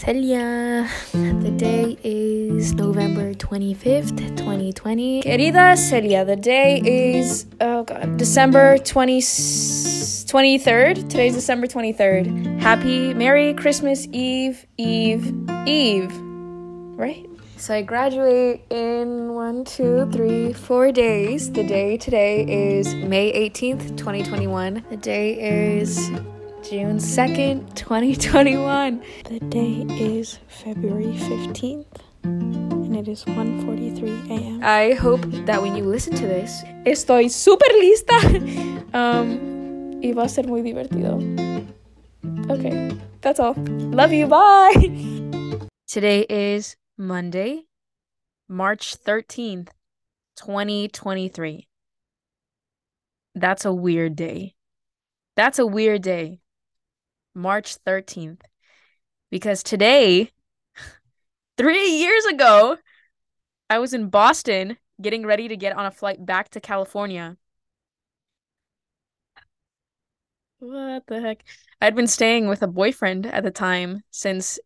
Celia. The day is November 25th, 2020. Querida Celia, the day is, oh god, December 20, 23rd. Today's December 23rd. Happy Merry Christmas Eve, Eve, Eve. Right? So I graduate in one, two, three, four days. The day today is May 18th, 2021. The day is June 2nd, 2021. The day is February 15th and it is 1:43 a.m. I hope that when you listen to this, estoy super lista. um, y va a ser muy divertido. Okay, that's all. Love you. Bye. Today is Monday, March 13th, 2023. That's a weird day. That's a weird day. March 13th. Because today, three years ago, I was in Boston getting ready to get on a flight back to California. What the heck? I'd been staying with a boyfriend at the time since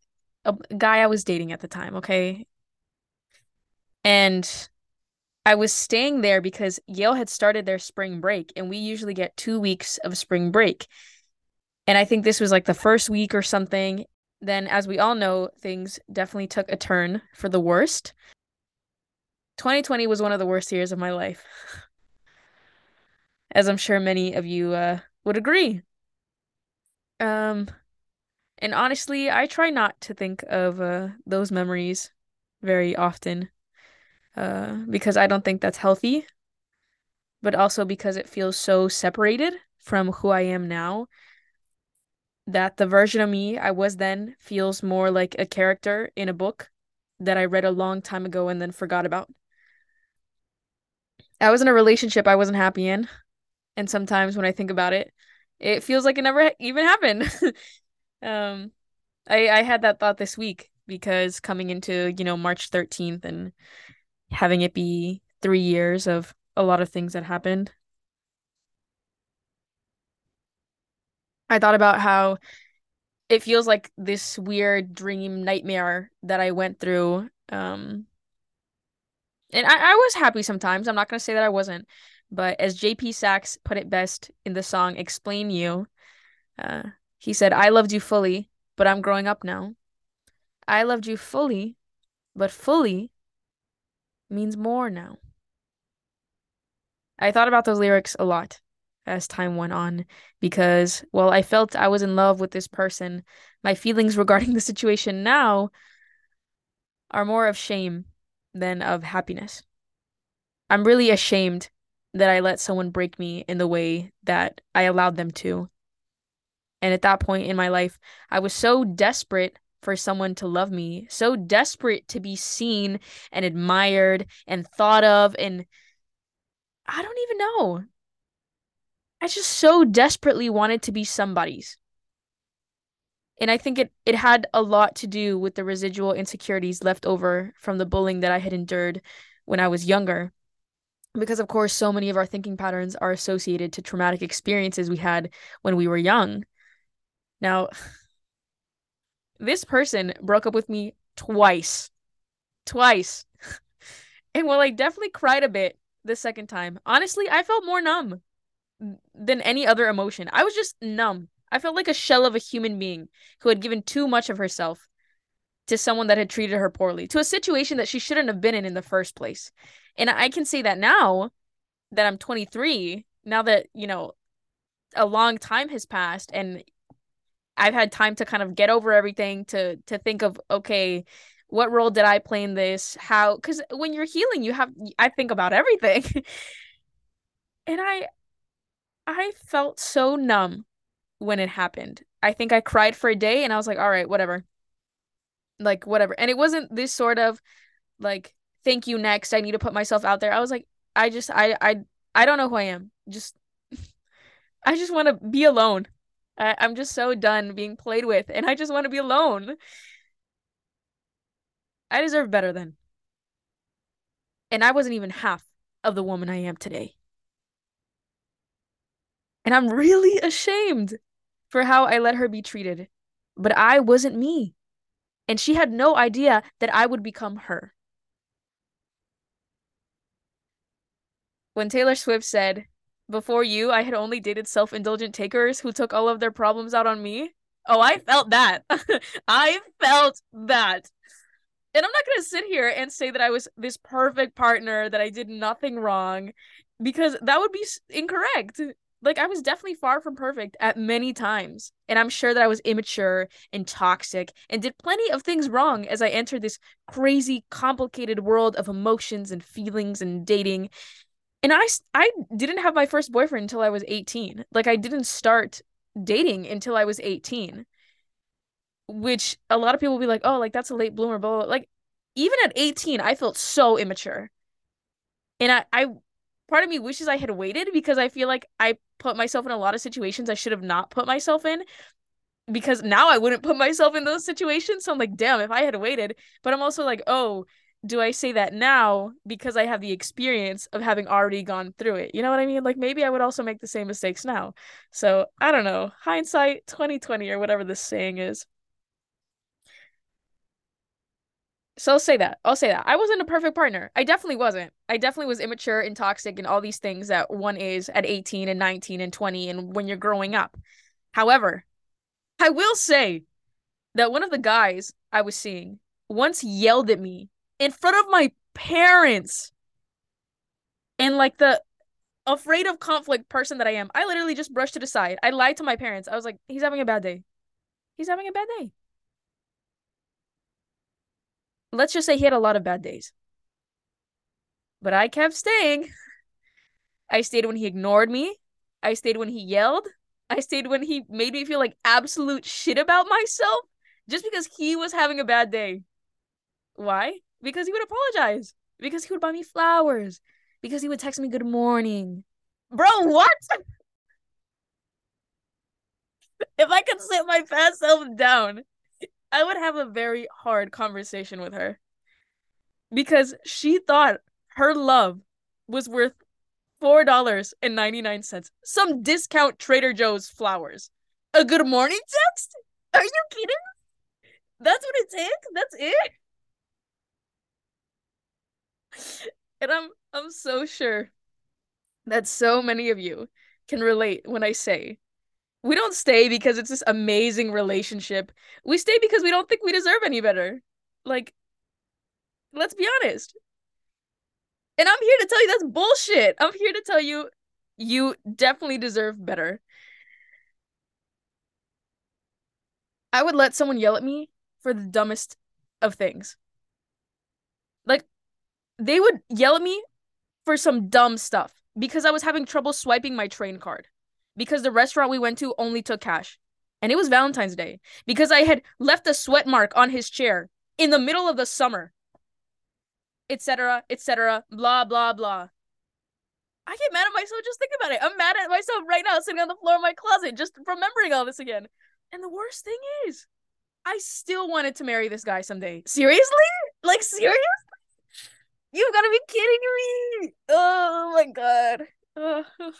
a guy I was dating at the time, okay? And I was staying there because Yale had started their spring break, and we usually get two weeks of spring break. And I think this was like the first week or something. Then, as we all know, things definitely took a turn for the worst. 2020 was one of the worst years of my life, as I'm sure many of you uh, would agree. Um, and honestly, I try not to think of uh, those memories very often uh, because I don't think that's healthy, but also because it feels so separated from who I am now that the version of me I was then feels more like a character in a book that I read a long time ago and then forgot about. I was in a relationship I wasn't happy in, and sometimes when I think about it, it feels like it never even happened. um I I had that thought this week because coming into, you know, March 13th and having it be 3 years of a lot of things that happened. I thought about how it feels like this weird dream nightmare that I went through um and I, I was happy sometimes. I'm not gonna say that I wasn't. But as JP Saxe put it best in the song Explain You, uh, he said, I loved you fully, but I'm growing up now. I loved you fully, but fully means more now. I thought about those lyrics a lot as time went on because, well, I felt I was in love with this person. My feelings regarding the situation now are more of shame than of happiness. I'm really ashamed that I let someone break me in the way that I allowed them to. And at that point in my life, I was so desperate for someone to love me, so desperate to be seen and admired and thought of. And I don't even know. I just so desperately wanted to be somebody's. And I think it, it had a lot to do with the residual insecurities left over from the bullying that I had endured when I was younger. Because of course so many of our thinking patterns are associated to traumatic experiences we had when we were young. Now this person broke up with me twice. Twice. And while i definitely cried a bit the second time honestly i felt more numb than any other emotion i was just numb i felt like a shell of a human being who had given too much of herself to someone that had treated her poorly to a situation that she shouldn't have been in in the first place and I can say that now that I'm 23, now that, you know, a long time has passed and I've had time to kind of get over everything to to think of okay, what role did I play in this? How cuz when you're healing, you have I think about everything. and I I felt so numb when it happened. I think I cried for a day and I was like, all right, whatever. Like whatever. And it wasn't this sort of like thank you next. I need to put myself out there. I was like i just i i i don't know who i am. Just i just want to be alone. I, i'm just so done being played with and i just want to be alone. I deserve better then and i wasn't even half of the woman i am today and i'm really ashamed for how i let her be treated but i wasn't me And she had no idea that I would become her. When Taylor Swift said, Before you, I had only dated self indulgent takers who took all of their problems out on me. Oh, I felt that. I felt that. And I'm not going to sit here and say that I was this perfect partner, that I did nothing wrong, because that would be incorrect like I was definitely far from perfect at many times. And I'm sure that I was immature and toxic and did plenty of things wrong as I entered this crazy complicated world of emotions and feelings and dating. And I I didn't have my first boyfriend until I was 18. Like I didn't start dating until I was 18. Which a lot of people will be like, "Oh, like that's a late bloomer." But like even at 18, I felt so immature. And I I part of me wishes I had waited because I feel like I put myself in a lot of situations I should have not put myself in because now I wouldn't put myself in those situations. So I'm like, damn, if I had waited. But I'm also like, oh, do I say that now because I have the experience of having already gone through it? You know what I mean? Like maybe I would also make the same mistakes now. So I don't know. Hindsight 2020 or whatever this saying is. So I'll say that. I'll say that. I wasn't a perfect partner. I definitely wasn't. I definitely was immature and toxic and all these things that one is at 18 and 19 and 20 and when you're growing up. However, I will say that one of the guys I was seeing once yelled at me in front of my parents. And like the afraid of conflict person that I am, I literally just brushed it aside. I lied to my parents. I was like, he's having a bad day. He's having a bad day let's just say he had a lot of bad days. But I kept staying. I stayed when he ignored me. I stayed when he yelled. I stayed when he made me feel like absolute shit about myself just because he was having a bad day. Why? Because he would apologize. Because he would buy me flowers. Because he would text me good morning. Bro, what? if I could sit my fat self down I would have a very hard conversation with her because she thought her love was worth four dollars and ninety nine cents. Some discount Trader Joe's flowers. A good morning text? Are you kidding? That's what it takes. That's it. And I'm I'm so sure that so many of you can relate when I say we don't stay because it's this amazing relationship. We stay because we don't think we deserve any better. Like, let's be honest. And I'm here to tell you that's bullshit. I'm here to tell you you definitely deserve better. I would let someone yell at me for the dumbest of things. Like, they would yell at me for some dumb stuff because I was having trouble swiping my train card because the restaurant we went to only took cash. And it was Valentine's Day because I had left a sweat mark on his chair in the middle of the summer. Etc., etc., blah, blah, blah. I get mad at myself just thinking about it. I'm mad at myself right now sitting on the floor of my closet just remembering all this again. And the worst thing is, I still wanted to marry this guy someday. Seriously? Like, seriously? You've got to be kidding me. Oh my god.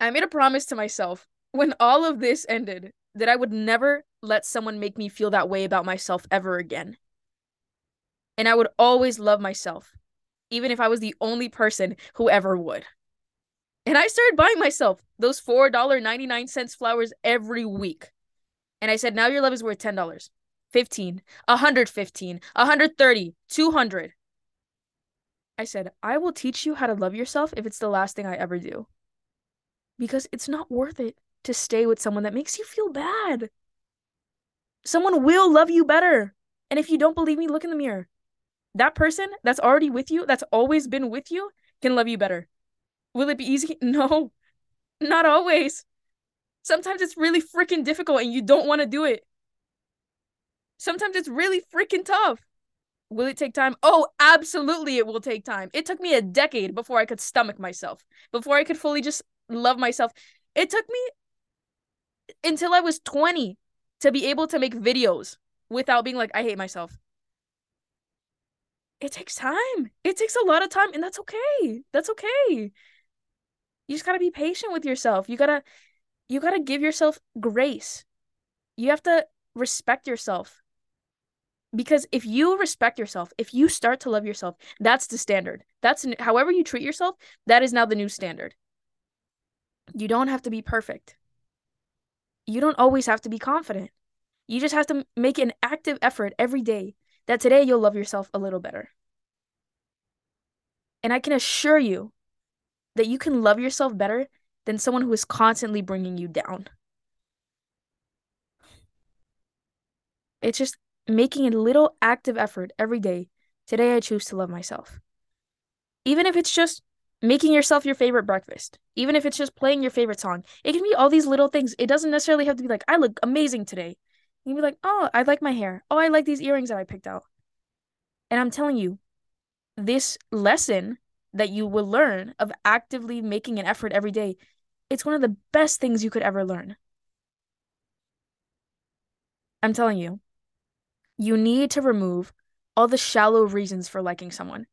I made a promise to myself when all of this ended that I would never let someone make me feel that way about myself ever again. And I would always love myself, even if I was the only person who ever would. And I started buying myself those $4.99 flowers every week. And I said, now your love is worth $10, 15, 115, 130, 200. I said, I will teach you how to love yourself if it's the last thing I ever do because it's not worth it to stay with someone that makes you feel bad. Someone will love you better. And if you don't believe me, look in the mirror. That person that's already with you, that's always been with you, can love you better. Will it be easy? No, not always. Sometimes it's really freaking difficult and you don't want to do it. Sometimes it's really freaking tough. Will it take time? Oh, absolutely, it will take time. It took me a decade before I could stomach myself, before I could fully just love myself. It took me until I was 20 to be able to make videos without being like, I hate myself. It takes time. It takes a lot of time, and that's okay. That's okay. You just gotta be patient with yourself. You gotta you gotta give yourself grace. You have to respect yourself. Because if you respect yourself, if you start to love yourself, that's the standard. That's however you treat yourself, that is now the new standard. You don't have to be perfect. You don't always have to be confident. You just have to make an active effort every day that today you'll love yourself a little better. And I can assure you that you can love yourself better than someone who is constantly bringing you down. It's just making a little active effort every day. Today, I choose to love myself. Even if it's just making yourself your favorite breakfast, even if it's just playing your favorite song, it can be all these little things. It doesn't necessarily have to be like, I look amazing today. You can be like, oh, I like my hair. Oh, I like these earrings that I picked out. And I'm telling you, this lesson that you will learn of actively making an effort every day, it's one of the best things you could ever learn. I'm telling you, you need to remove all the shallow reasons for liking someone.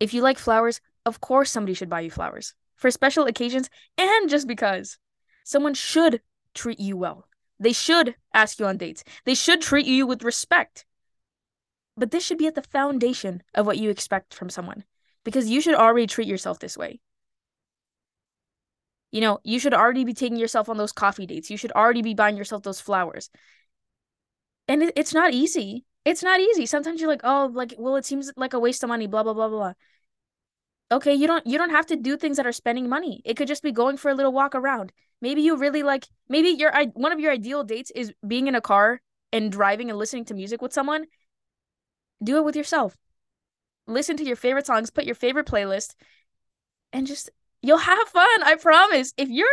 If you like flowers, of course somebody should buy you flowers for special occasions and just because. Someone should treat you well. They should ask you on dates. They should treat you with respect. But this should be at the foundation of what you expect from someone because you should already treat yourself this way. You know, you should already be taking yourself on those coffee dates. You should already be buying yourself those flowers and it, it's not easy. It's not easy. Sometimes you're like, oh, like, well, it seems like a waste of money, blah, blah, blah, blah. Okay, you don't you don't have to do things that are spending money. It could just be going for a little walk around. Maybe you really like maybe your one of your ideal dates is being in a car and driving and listening to music with someone. Do it with yourself. Listen to your favorite songs, put your favorite playlist, and just you'll have fun. I promise. If you're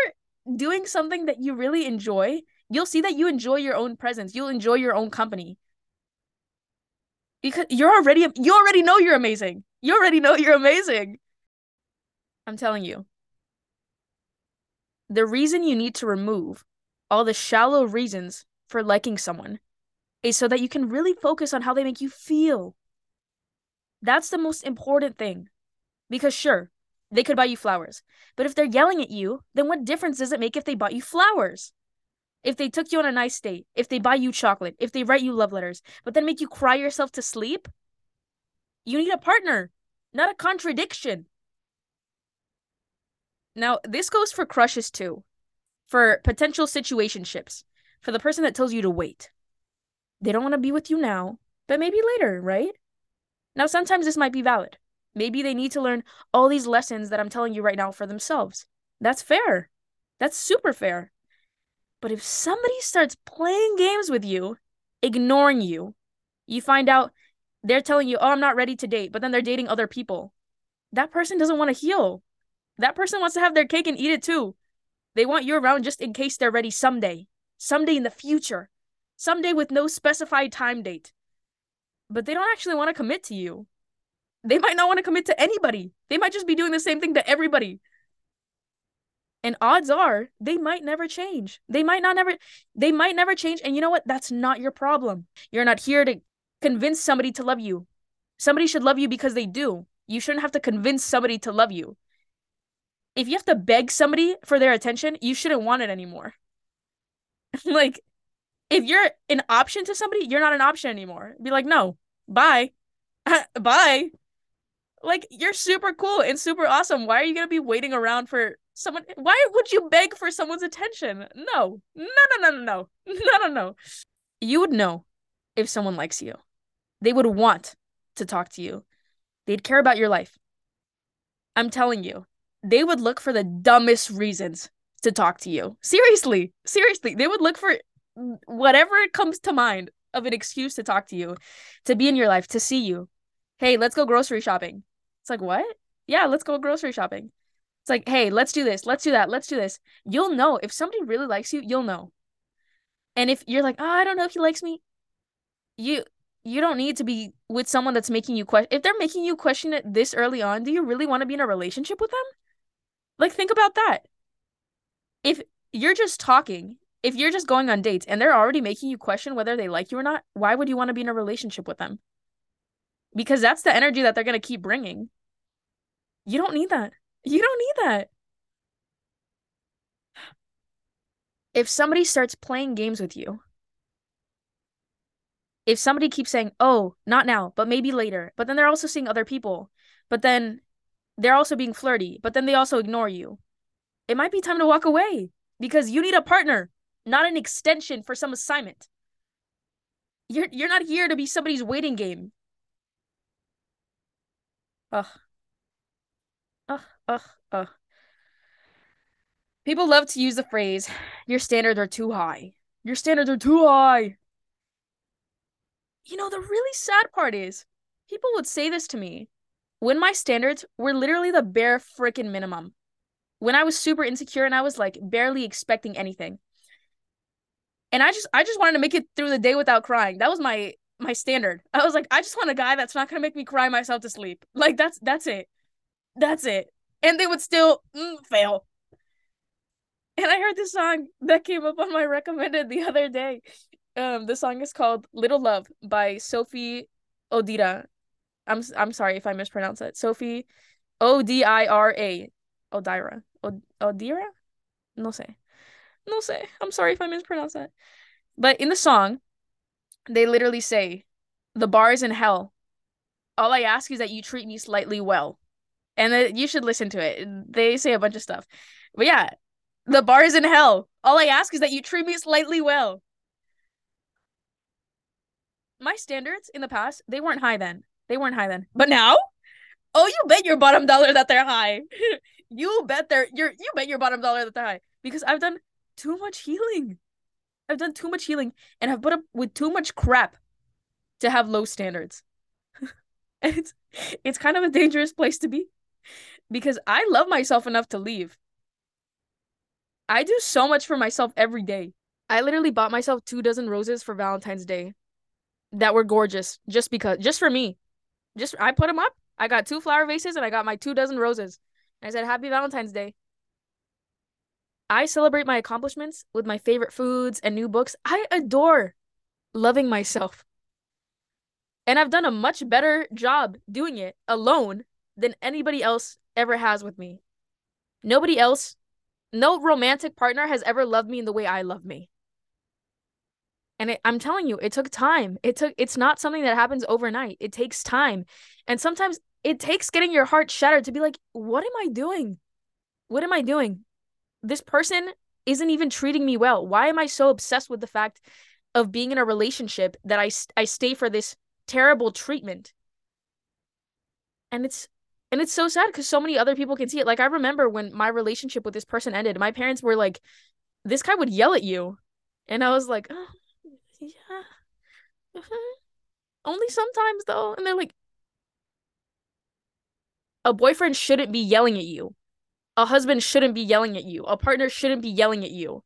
doing something that you really enjoy, you'll see that you enjoy your own presence. You'll enjoy your own company. Because you're already you already know you're amazing. You already know you're amazing. I'm telling you. The reason you need to remove all the shallow reasons for liking someone is so that you can really focus on how they make you feel. That's the most important thing. Because sure, they could buy you flowers. But if they're yelling at you, then what difference does it make if they bought you flowers? if they took you on a nice date, if they buy you chocolate, if they write you love letters, but then make you cry yourself to sleep, you need a partner, not a contradiction. Now, this goes for crushes too, for potential situationships, for the person that tells you to wait. They don't want to be with you now, but maybe later, right? Now, sometimes this might be valid. Maybe they need to learn all these lessons that I'm telling you right now for themselves. That's fair. That's super fair. But if somebody starts playing games with you, ignoring you, you find out they're telling you, oh, I'm not ready to date, but then they're dating other people. That person doesn't want to heal. That person wants to have their cake and eat it too. They want you around just in case they're ready someday, someday in the future, someday with no specified time date. But they don't actually want to commit to you. They might not want to commit to anybody. They might just be doing the same thing to everybody. And odds are they might never change. They might not never they might never change and you know what? That's not your problem. You're not here to convince somebody to love you. Somebody should love you because they do. You shouldn't have to convince somebody to love you if you have to beg somebody for their attention, you shouldn't want it anymore. like, if you're an option to somebody, you're not an option anymore. Be like, no, bye, bye. Like, you're super cool and super awesome. Why are you gonna be waiting around for someone? Why would you beg for someone's attention? No, no, no, no, no, no, no, no. You would know if someone likes you. They would want to talk to you. They'd care about your life. I'm telling you, they would look for the dumbest reasons to talk to you seriously seriously they would look for whatever comes to mind of an excuse to talk to you to be in your life to see you hey let's go grocery shopping it's like what yeah let's go grocery shopping it's like, hey, let's do this, let's do that, let's do this. You'll know if somebody really likes you, you'll know. And if you're like, oh, I don't know if he likes me, you you don't need to be with someone that's making you question. If they're making you question it this early on, do you really want to be in a relationship with them? Like, think about that. If you're just talking, if you're just going on dates and they're already making you question whether they like you or not, why would you want to be in a relationship with them? Because that's the energy that they're going to keep bringing. You don't need that. You don't need that. If somebody starts playing games with you, if somebody keeps saying, "Oh, not now, but maybe later," but then they're also seeing other people, but then they're also being flirty, but then they also ignore you. It might be time to walk away because you need a partner, not an extension for some assignment. You're you're not here to be somebody's waiting game. Ugh. Ugh, ugh, ugh. People love to use the phrase, your standards are too high. Your standards are too high. You know, the really sad part is people would say this to me when my standards were literally the bare freaking minimum. When I was super insecure and I was like barely expecting anything. And I just I just wanted to make it through the day without crying. That was my my standard. I was like I just want a guy that's not going to make me cry myself to sleep. Like that's that's it. That's it. And they would still mm, fail. And I heard this song that came up on my recommended the other day. Um, the song is called "Little Love" by Sophie Odira. I'm I'm sorry if I mispronounce it. Sophie O D I R A Odira. Odira? No sé. No sé. I'm sorry if I mispronounce that. But in the song, they literally say, "The bar is in hell. All I ask is that you treat me slightly well." And the, you should listen to it. They say a bunch of stuff. But yeah, the bar is in hell. All I ask is that you treat me slightly well. My standards in the past, they weren't high then. They weren't high then. But now? Oh, you bet your bottom dollar that they're high. you bet they're you're you bet your bottom dollar that they're high. Because I've done too much healing. I've done too much healing and have put up with too much crap to have low standards. and it's it's kind of a dangerous place to be because I love myself enough to leave. I do so much for myself every day. I literally bought myself two dozen roses for Valentine's Day that were gorgeous just because, just for me. Just, I put them up. I got two flower vases and I got my two dozen roses. I said, Happy Valentine's Day. I celebrate my accomplishments with my favorite foods and new books. I adore loving myself. And I've done a much better job doing it alone than anybody else ever has with me. Nobody else no romantic partner has ever loved me in the way I love me. And it, I'm telling you, it took time. It took it's not something that happens overnight. It takes time. And sometimes it takes getting your heart shattered to be like, what am I doing? What am I doing? This person isn't even treating me well. Why am I so obsessed with the fact of being in a relationship that I I stay for this terrible treatment? And it's and it's so sad because so many other people can see it. Like I remember when my relationship with this person ended, my parents were like, "This guy would yell at you," and I was like, oh, "Yeah, uh-huh. only sometimes though." And they're like, "A boyfriend shouldn't be yelling at you. A husband shouldn't be yelling at you. A partner shouldn't be yelling at you."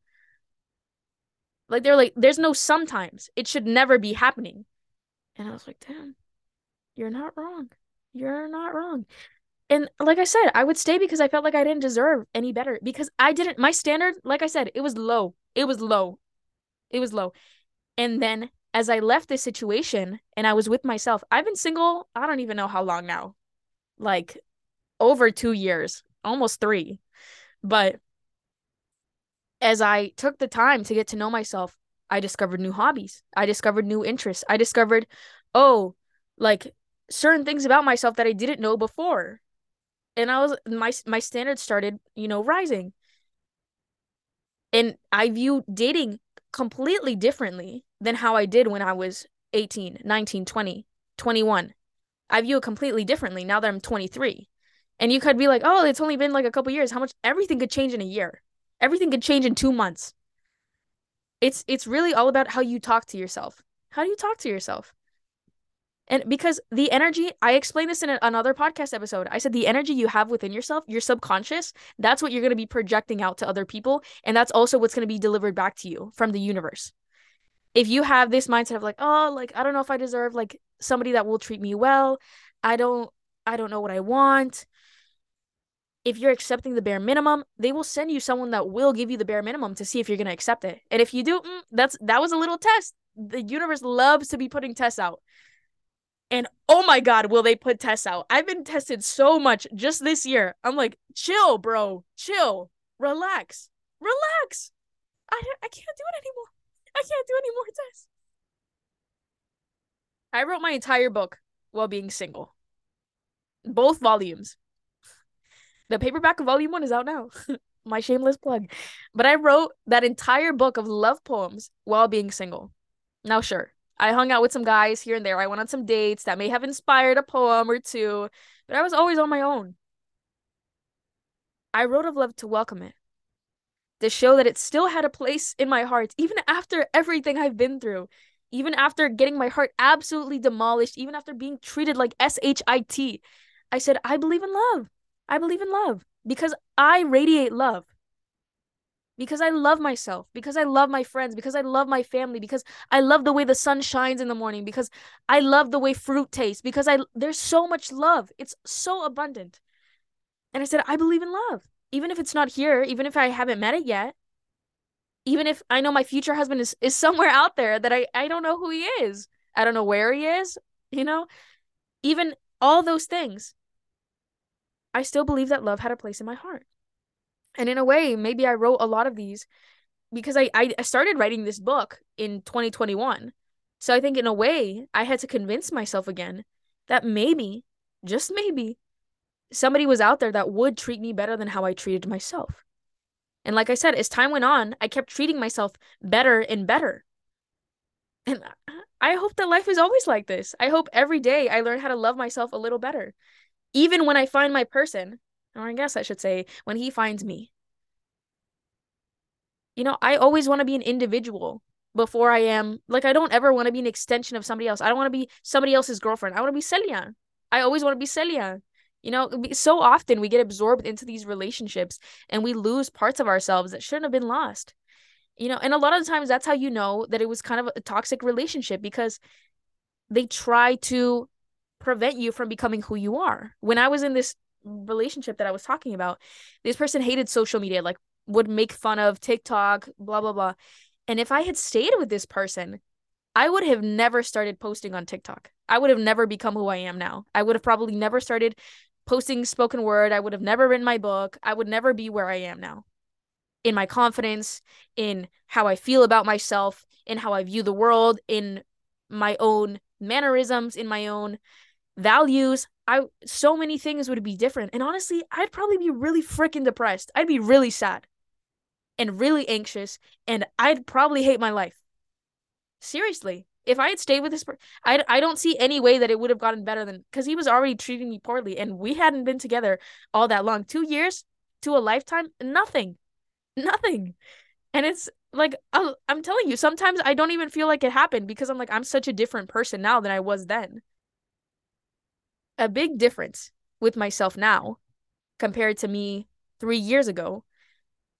Like they're like, "There's no sometimes. It should never be happening." And I was like, "Damn, you're not wrong." You're not wrong. And like I said, I would stay because I felt like I didn't deserve any better because I didn't my standard, like I said, it was low. It was low. It was low. And then as I left this situation and I was with myself, I've been single, I don't even know how long now. Like over 2 years, almost 3. But as I took the time to get to know myself, I discovered new hobbies. I discovered new interests. I discovered, oh, like certain things about myself that I didn't know before. And I was my my standards started, you know, rising. And I view dating completely differently than how I did when I was 18, 19, 20, 21. I view it completely differently now that I'm 23. And you could be like, "Oh, it's only been like a couple years. How much everything could change in a year. Everything could change in 2 months." It's it's really all about how you talk to yourself. How do you talk to yourself? And because the energy, I explained this in another podcast episode. I said the energy you have within yourself, your subconscious, that's what you're going to be projecting out to other people. And that's also what's going to be delivered back to you from the universe. If you have this mindset of like, oh, like, I don't know if I deserve like somebody that will treat me well. I don't, I don't know what I want. If you're accepting the bare minimum, they will send you someone that will give you the bare minimum to see if you're going to accept it. And if you do, mm, that's, that was a little test. The universe loves to be putting tests out and oh my God, will they put tests out? I've been tested so much just this year. I'm like, chill, bro, chill, relax, relax. I, I can't do it anymore. I can't do any more tests. I wrote my entire book while being single. Both volumes. The paperback of volume one is out now. my shameless plug. But I wrote that entire book of love poems while being single. Now, sure, I hung out with some guys here and there. I went on some dates that may have inspired a poem or two, but I was always on my own. I wrote of love to welcome it, to show that it still had a place in my heart, even after everything I've been through, even after getting my heart absolutely demolished, even after being treated like SHIT. I said, I believe in love. I believe in love because I radiate love. Because I love myself, because I love my friends, because I love my family, because I love the way the sun shines in the morning, because I love the way fruit tastes, because I there's so much love. It's so abundant. And I said, I believe in love. Even if it's not here, even if I haven't met it yet, even if I know my future husband is, is somewhere out there that I, I don't know who he is. I don't know where he is, you know? Even all those things. I still believe that love had a place in my heart. And in a way, maybe I wrote a lot of these because I, I started writing this book in 2021. So I think in a way, I had to convince myself again that maybe, just maybe, somebody was out there that would treat me better than how I treated myself. And like I said, as time went on, I kept treating myself better and better. And I hope that life is always like this. I hope every day I learn how to love myself a little better even when I find my person, or I guess I should say, when he finds me. You know, I always want to be an individual before I am like I don't ever want to be an extension of somebody else. I don't want to be somebody else's girlfriend. I want to be Celia. I always want to be Celia. You know, so often we get absorbed into these relationships and we lose parts of ourselves that shouldn't have been lost. You know, and a lot of the times that's how you know that it was kind of a toxic relationship because they try to prevent you from becoming who you are. When I was in this relationship that I was talking about, this person hated social media, like would make fun of TikTok, blah blah blah. And if I had stayed with this person, I would have never started posting on TikTok. I would have never become who I am now. I would have probably never started posting spoken word. I would have never written my book. I would never be where I am now. In my confidence, in how I feel about myself, in how I view the world, in my own mannerisms, in my own values i so many things would be different and honestly i'd probably be really freaking depressed. I'd be really sad and really anxious and i'd probably hate my life. Seriously if i had stayed with this per- I, I don't see any way that it would have gotten better than because he was already treating me poorly and we hadn't been together all that long. Two years to a lifetime? Nothing. Nothing. And it's like i'm telling you sometimes i don't even feel like it happened because i'm like i'm such a different person now than i was then a big difference with myself now compared to me three years ago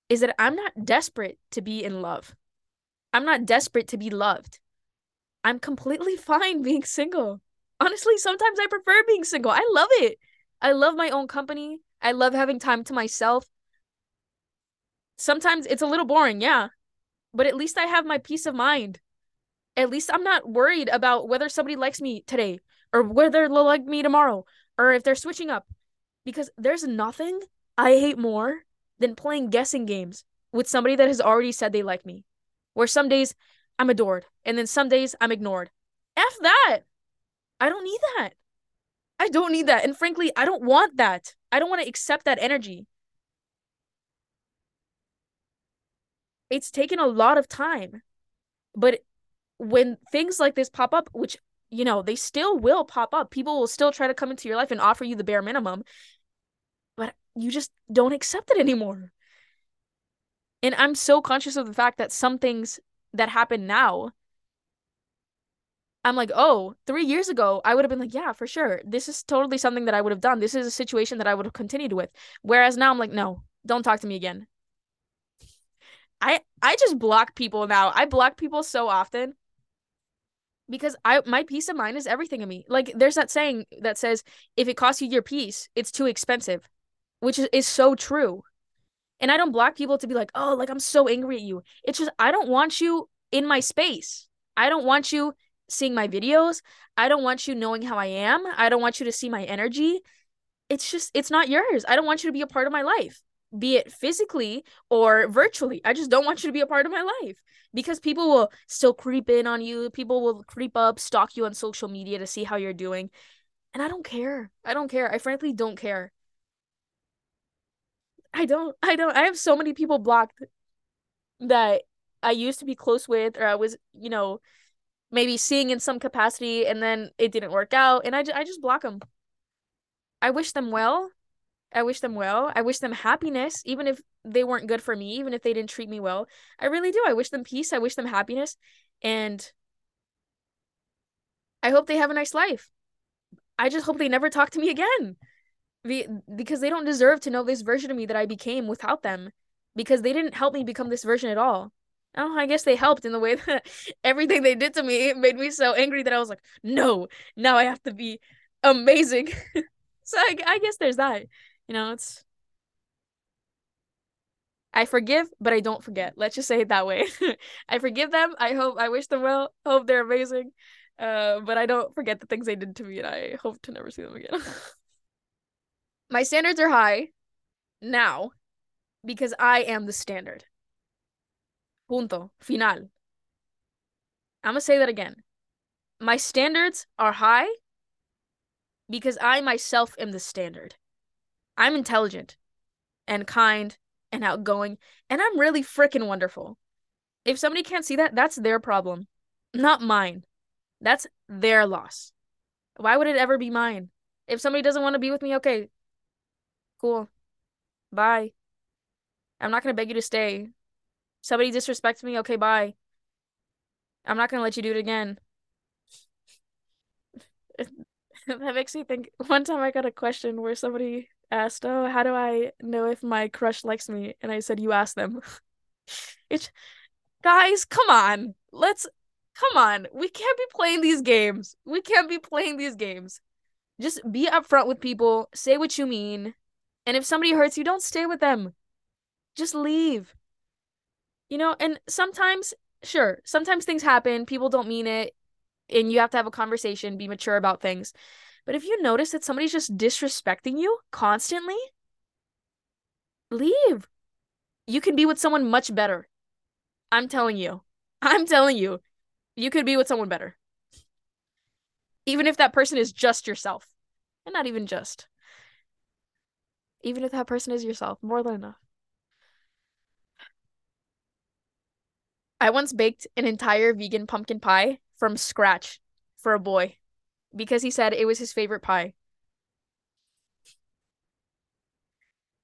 is that I'm not desperate to be in love. I'm not desperate to be loved. I'm completely fine being single. Honestly, sometimes I prefer being single. I love it. I love my own company. I love having time to myself. Sometimes it's a little boring, yeah, but at least I have my peace of mind. At least I'm not worried about whether somebody likes me today or whether they'll like me tomorrow or if they're switching up. Because there's nothing I hate more than playing guessing games with somebody that has already said they like me. Where some days I'm adored and then some days I'm ignored. F that. I don't need that. I don't need that. And frankly, I don't want that. I don't want to accept that energy. It's taken a lot of time. But when things like this pop up, which you know, they still will pop up. People will still try to come into your life and offer you the bare minimum, but you just don't accept it anymore. And I'm so conscious of the fact that some things that happen now, I'm like, oh, three years ago, I would have been like, yeah, for sure. This is totally something that I would have done. This is a situation that I would have continued with. Whereas now I'm like, no, don't talk to me again. I I just block people now. I block people so often because I my peace of mind is everything to me. Like there's that saying that says if it costs you your peace, it's too expensive, which is, is so true. And I don't block people to be like, "Oh, like I'm so angry at you." It's just I don't want you in my space. I don't want you seeing my videos. I don't want you knowing how I am. I don't want you to see my energy. It's just it's not yours. I don't want you to be a part of my life. Be it physically or virtually. I just don't want you to be a part of my life because people will still creep in on you. People will creep up, stalk you on social media to see how you're doing. And I don't care. I don't care. I frankly don't care. I don't. I don't. I have so many people blocked that I used to be close with or I was, you know, maybe seeing in some capacity and then it didn't work out and I, I just block them. I wish them well. I wish them well. I wish them happiness, even if they weren't good for me, even if they didn't treat me well. I really do. I wish them peace. I wish them happiness. And I hope they have a nice life. I just hope they never talk to me again. because they don't deserve to know this version of me that I became without them. Because they didn't help me become this version at all. Oh, I guess they helped in the way that everything they did to me made me so angry that I was like, no, now I have to be amazing. so I, I guess there's that. You know, it's I forgive, but I don't forget. Let's just say it that way. I forgive them. I hope I wish them well. Hope they're amazing. Uh, but I don't forget the things they did to me, and I hope to never see them again. My standards are high now because I am the standard. Punto. Final. I'm gonna say that again. My standards are high because I myself am the standard. I'm intelligent and kind and outgoing, and I'm really freaking wonderful. If somebody can't see that, that's their problem, not mine. That's their loss. Why would it ever be mine? If somebody doesn't want to be with me, okay, cool. Bye. I'm not going to beg you to stay. Somebody disrespects me, okay, bye. I'm not going to let you do it again. that makes me think one time I got a question where somebody asked, "Oh, how do I know if my crush likes me?" And I said, "You ask them." it's guys, come on. Let's come on. We can't be playing these games. We can't be playing these games. Just be upfront with people, say what you mean. And if somebody hurts you, don't stay with them. Just leave. You know, and sometimes sure, sometimes things happen, people don't mean it, and you have to have a conversation, be mature about things. But if you notice that somebody's just disrespecting you constantly, leave. You can be with someone much better. I'm telling you. I'm telling you. You could be with someone better. Even if that person is just yourself. And not even just. Even if that person is yourself, more than enough. I once baked an entire vegan pumpkin pie from scratch for a boy because he said it was his favorite pie.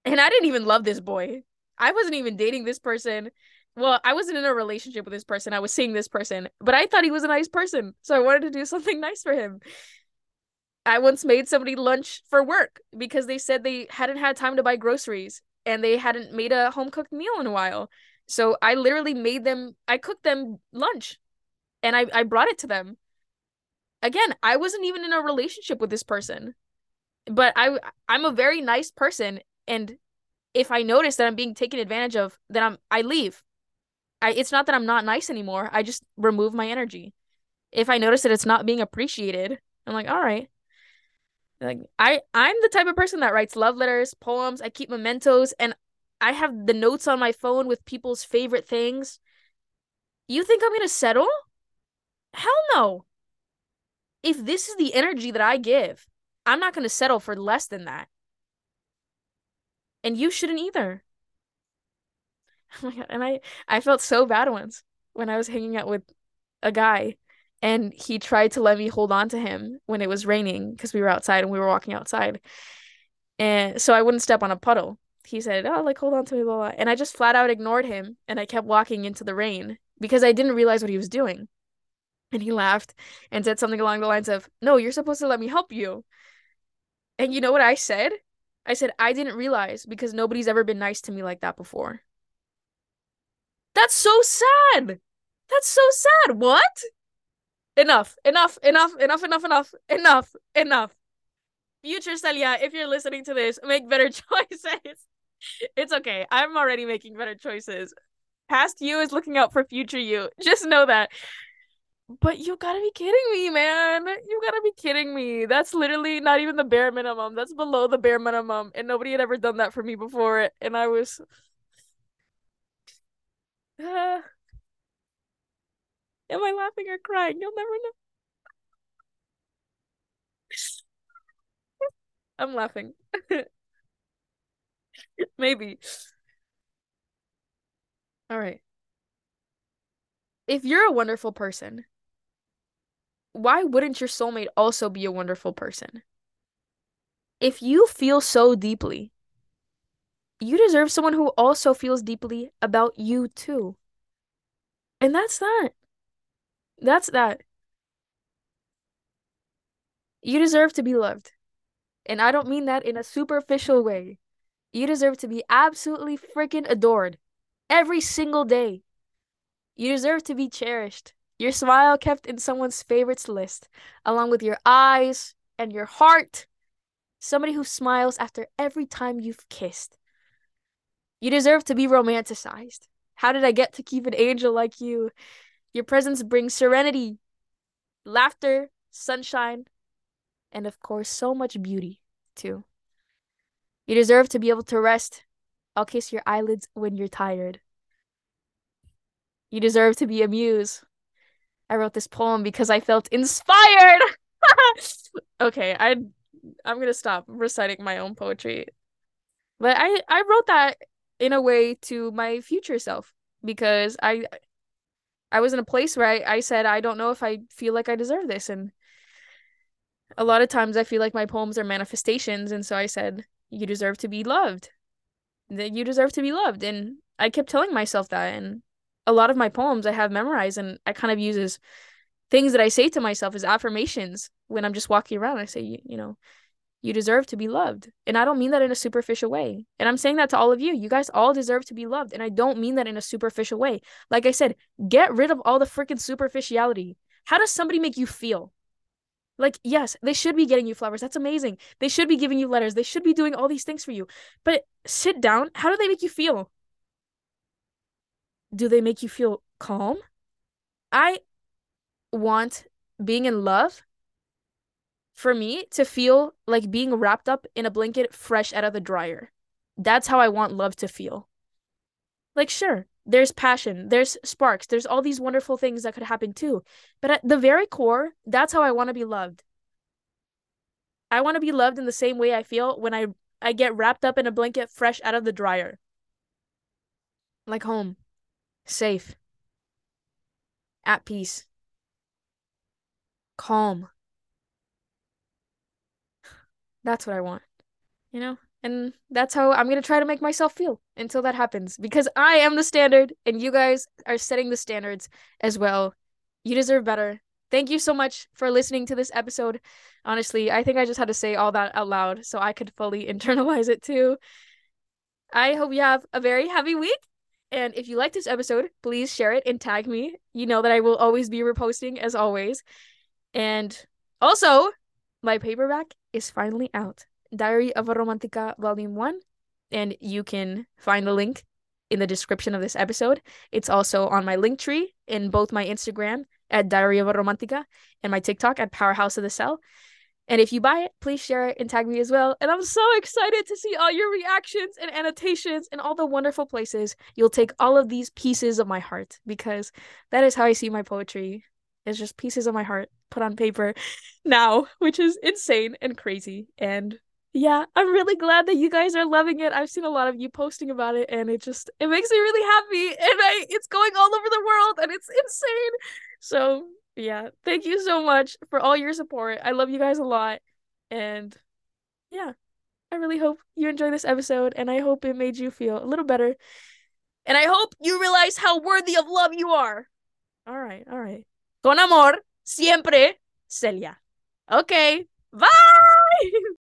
And I didn't even love this boy. I wasn't even dating this person. Well, I wasn't in a relationship with this person. I was seeing this person, but I thought he was a nice person. So I wanted to do something nice for him. I once made somebody lunch for work because they said they hadn't had time to buy groceries and they hadn't made a home cooked meal in a while. So I literally made them, I cooked them lunch and I, I brought it to them again, I wasn't even in a relationship with this person. But I I'm a very nice person and if I notice that I'm being taken advantage of, then I'm I leave. I it's not that I'm not nice anymore. I just remove my energy. If I notice that it's not being appreciated, I'm like, all right. Like I I'm the type of person that writes love letters, poems, I keep mementos and I have the notes on my phone with people's favorite things. You think I'm going to settle? Hell no if this is the energy that I give, I'm not going to settle for less than that. And you shouldn't either. Oh my god, and I I felt so bad once when I was hanging out with a guy and he tried to let me hold on to him when it was raining because we were outside and we were walking outside. And so I wouldn't step on a puddle. He said, "Oh, like hold on to me, blah, blah." And I just flat out ignored him and I kept walking into the rain because I didn't realize what he was doing. And he laughed and said something along the lines of, No, you're supposed to let me help you. And you know what I said? I said, I didn't realize because nobody's ever been nice to me like that before. That's so sad. That's so sad. What? Enough, enough, enough, enough, enough, enough, enough, enough. Future Celia, if you're listening to this, make better choices. It's okay. I'm already making better choices. Past you is looking out for future you. Just know that. But you gotta be kidding me, man. You gotta be kidding me. That's literally not even the bare minimum. That's below the bare minimum. And nobody had ever done that for me before. And I was. Uh... Am I laughing or crying? You'll never know. I'm laughing. Maybe. All right. If you're a wonderful person, why wouldn't your soulmate also be a wonderful person? If you feel so deeply, you deserve someone who also feels deeply about you too. And that's that. That's that. You deserve to be loved. And I don't mean that in a superficial way. You deserve to be absolutely freaking adored every single day. You deserve to be cherished. Your smile kept in someone's favorites list, along with your eyes and your heart. Somebody who smiles after every time you've kissed. You deserve to be romanticized. How did I get to keep an angel like you? Your presence brings serenity, laughter, sunshine, and of course, so much beauty, too. You deserve to be able to rest. I'll kiss your eyelids when you're tired. You deserve to be a muse. I wrote this poem because I felt inspired. okay, I I'm gonna stop reciting my own poetry. But I I wrote that in a way to my future self because I I was in a place where I, I said I don't know if I feel like I deserve this and a lot of times I feel like my poems are manifestations and so I said you deserve to be loved. That you deserve to be loved and I kept telling myself that and a lot of my poems I have memorized and I kind of use as things that I say to myself as affirmations when I'm just walking around. I say, you, you know, you deserve to be loved. And I don't mean that in a superficial way. And I'm saying that to all of you. You guys all deserve to be loved. And I don't mean that in a superficial way. Like I said, get rid of all the freaking superficiality. How does somebody make you feel? Like, yes, they should be getting you flowers. That's amazing. They should be giving you letters. They should be doing all these things for you. But sit down. How do they make you feel? Do they make you feel calm? I want being in love for me to feel like being wrapped up in a blanket fresh out of the dryer. That's how I want love to feel. Like, sure, there's passion, there's sparks, there's all these wonderful things that could happen too. But at the very core, that's how I want to be loved. I want to be loved in the same way I feel when I I get wrapped up in a blanket fresh out of the dryer. Like home safe, at peace, calm. That's what I want, you know? And that's how I'm going to try to make myself feel until that happens because I am the standard and you guys are setting the standards as well. You deserve better. Thank you so much for listening to this episode. Honestly, I think I just had to say all that out loud so I could fully internalize it too. I hope you have a very happy week and if you like this episode, please share it and tag me. You know that I will always be reposting as always. And also, my paperback is finally out Diary of a Romantica Volume 1. And you can find the link in the description of this episode. It's also on my link tree in both my Instagram at Diary of a Romantica and my TikTok at Powerhouse of the Cell. And if you buy it, please share it and tag me as well. And I'm so excited to see all your reactions and annotations and all the wonderful places you'll take all of these pieces of my heart because that is how I see my poetry. It's just pieces of my heart put on paper now, which is insane and crazy. And yeah, I'm really glad that you guys are loving it. I've seen a lot of you posting about it and it just it makes me really happy and I it's going all over the world and it's insane. So yeah, thank you so much for all your support. I love you guys a lot. And yeah, I really hope you enjoy this episode and I hope it made you feel a little better. And I hope you realize how worthy of love you are. All right, all right. Con amor, siempre, Celia. Okay, bye.